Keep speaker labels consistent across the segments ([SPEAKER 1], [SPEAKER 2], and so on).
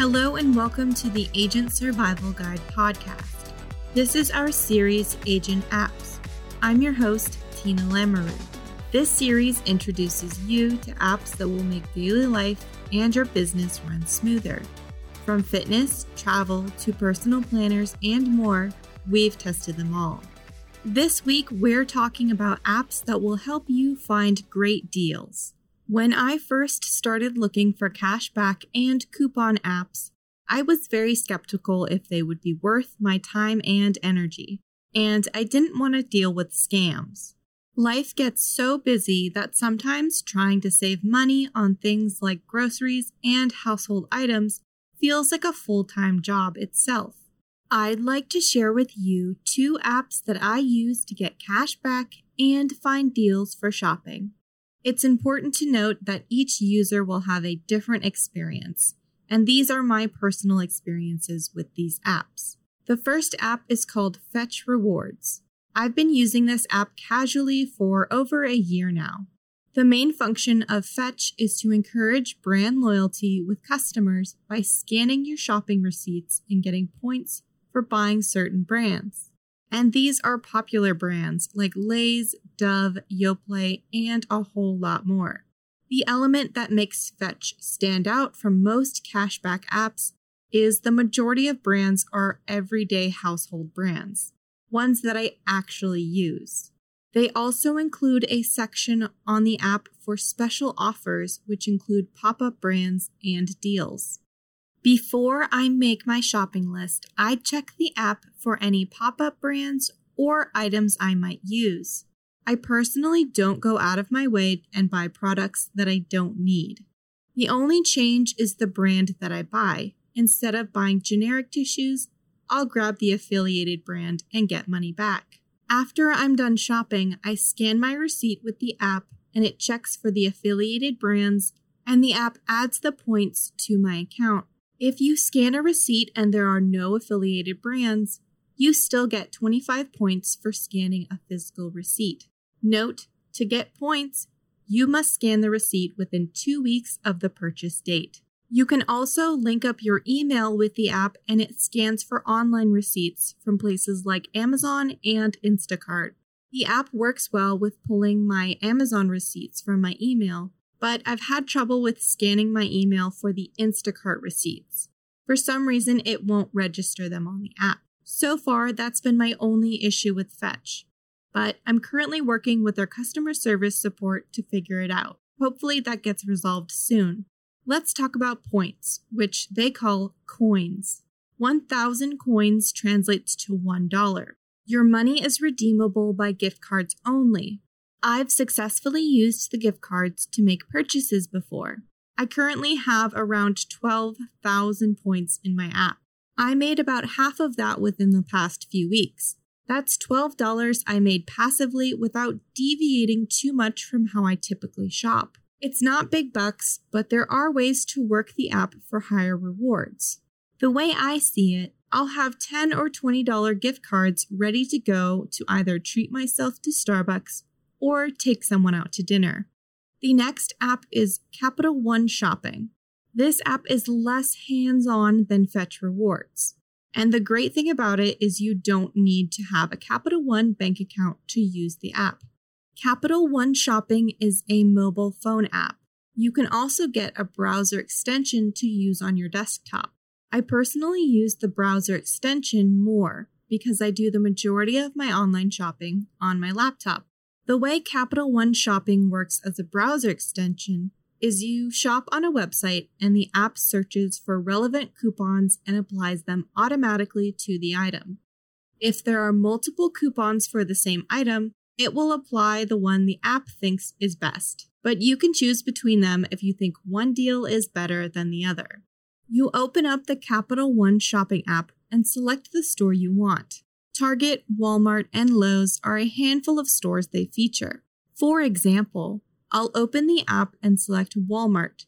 [SPEAKER 1] Hello, and welcome to the Agent Survival Guide podcast. This is our series, Agent Apps. I'm your host, Tina Lamoureux. This series introduces you to apps that will make daily life and your business run smoother. From fitness, travel, to personal planners, and more, we've tested them all. This week, we're talking about apps that will help you find great deals. When I first started looking for cashback and coupon apps, I was very skeptical if they would be worth my time and energy, and I didn't want to deal with scams. Life gets so busy that sometimes trying to save money on things like groceries and household items feels like a full time job itself. I'd like to share with you two apps that I use to get cash back and find deals for shopping. It's important to note that each user will have a different experience, and these are my personal experiences with these apps. The first app is called Fetch Rewards. I've been using this app casually for over a year now. The main function of Fetch is to encourage brand loyalty with customers by scanning your shopping receipts and getting points for buying certain brands. And these are popular brands like Lay's, Dove, Yoplait, and a whole lot more. The element that makes Fetch stand out from most cashback apps is the majority of brands are everyday household brands, ones that I actually use. They also include a section on the app for special offers, which include pop up brands and deals. Before I make my shopping list, I check the app for any pop up brands or items I might use. I personally don't go out of my way and buy products that I don't need. The only change is the brand that I buy. Instead of buying generic tissues, I'll grab the affiliated brand and get money back. After I'm done shopping, I scan my receipt with the app and it checks for the affiliated brands, and the app adds the points to my account. If you scan a receipt and there are no affiliated brands, you still get 25 points for scanning a physical receipt. Note, to get points, you must scan the receipt within two weeks of the purchase date. You can also link up your email with the app and it scans for online receipts from places like Amazon and Instacart. The app works well with pulling my Amazon receipts from my email, but I've had trouble with scanning my email for the Instacart receipts. For some reason, it won't register them on the app. So far, that's been my only issue with Fetch. But I'm currently working with their customer service support to figure it out. Hopefully, that gets resolved soon. Let's talk about points, which they call coins. 1,000 coins translates to $1. Your money is redeemable by gift cards only, I've successfully used the gift cards to make purchases before. I currently have around 12,000 points in my app. I made about half of that within the past few weeks. That's $12 I made passively without deviating too much from how I typically shop. It's not big bucks, but there are ways to work the app for higher rewards. The way I see it, I'll have 10 or $20 gift cards ready to go to either treat myself to Starbucks or take someone out to dinner. The next app is Capital One Shopping. This app is less hands on than Fetch Rewards. And the great thing about it is you don't need to have a Capital One bank account to use the app. Capital One Shopping is a mobile phone app. You can also get a browser extension to use on your desktop. I personally use the browser extension more because I do the majority of my online shopping on my laptop. The way Capital One Shopping works as a browser extension is you shop on a website and the app searches for relevant coupons and applies them automatically to the item. If there are multiple coupons for the same item, it will apply the one the app thinks is best. But you can choose between them if you think one deal is better than the other. You open up the Capital One shopping app and select the store you want. Target, Walmart, and Lowe's are a handful of stores they feature. For example, I'll open the app and select Walmart,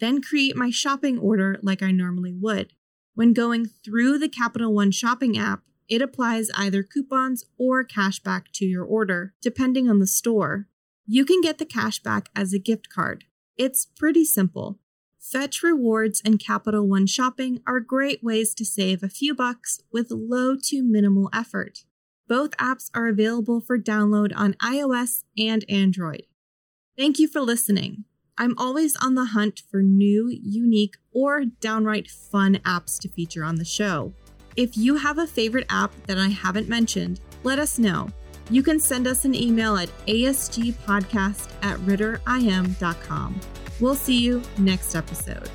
[SPEAKER 1] then create my shopping order like I normally would. When going through the Capital One shopping app, it applies either coupons or cashback to your order, depending on the store. You can get the cashback as a gift card. It's pretty simple. Fetch Rewards and Capital One Shopping are great ways to save a few bucks with low to minimal effort. Both apps are available for download on iOS and Android. Thank you for listening. I'm always on the hunt for new, unique, or downright fun apps to feature on the show. If you have a favorite app that I haven't mentioned, let us know. You can send us an email at asgpodcast at ritterim.com. We'll see you next episode.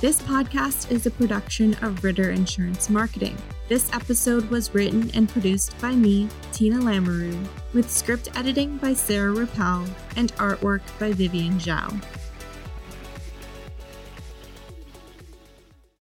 [SPEAKER 1] This podcast is a production of Ritter Insurance Marketing. This episode was written and produced by me, Tina Lamoureux, with script editing by Sarah Rappel and artwork by Vivian Zhao.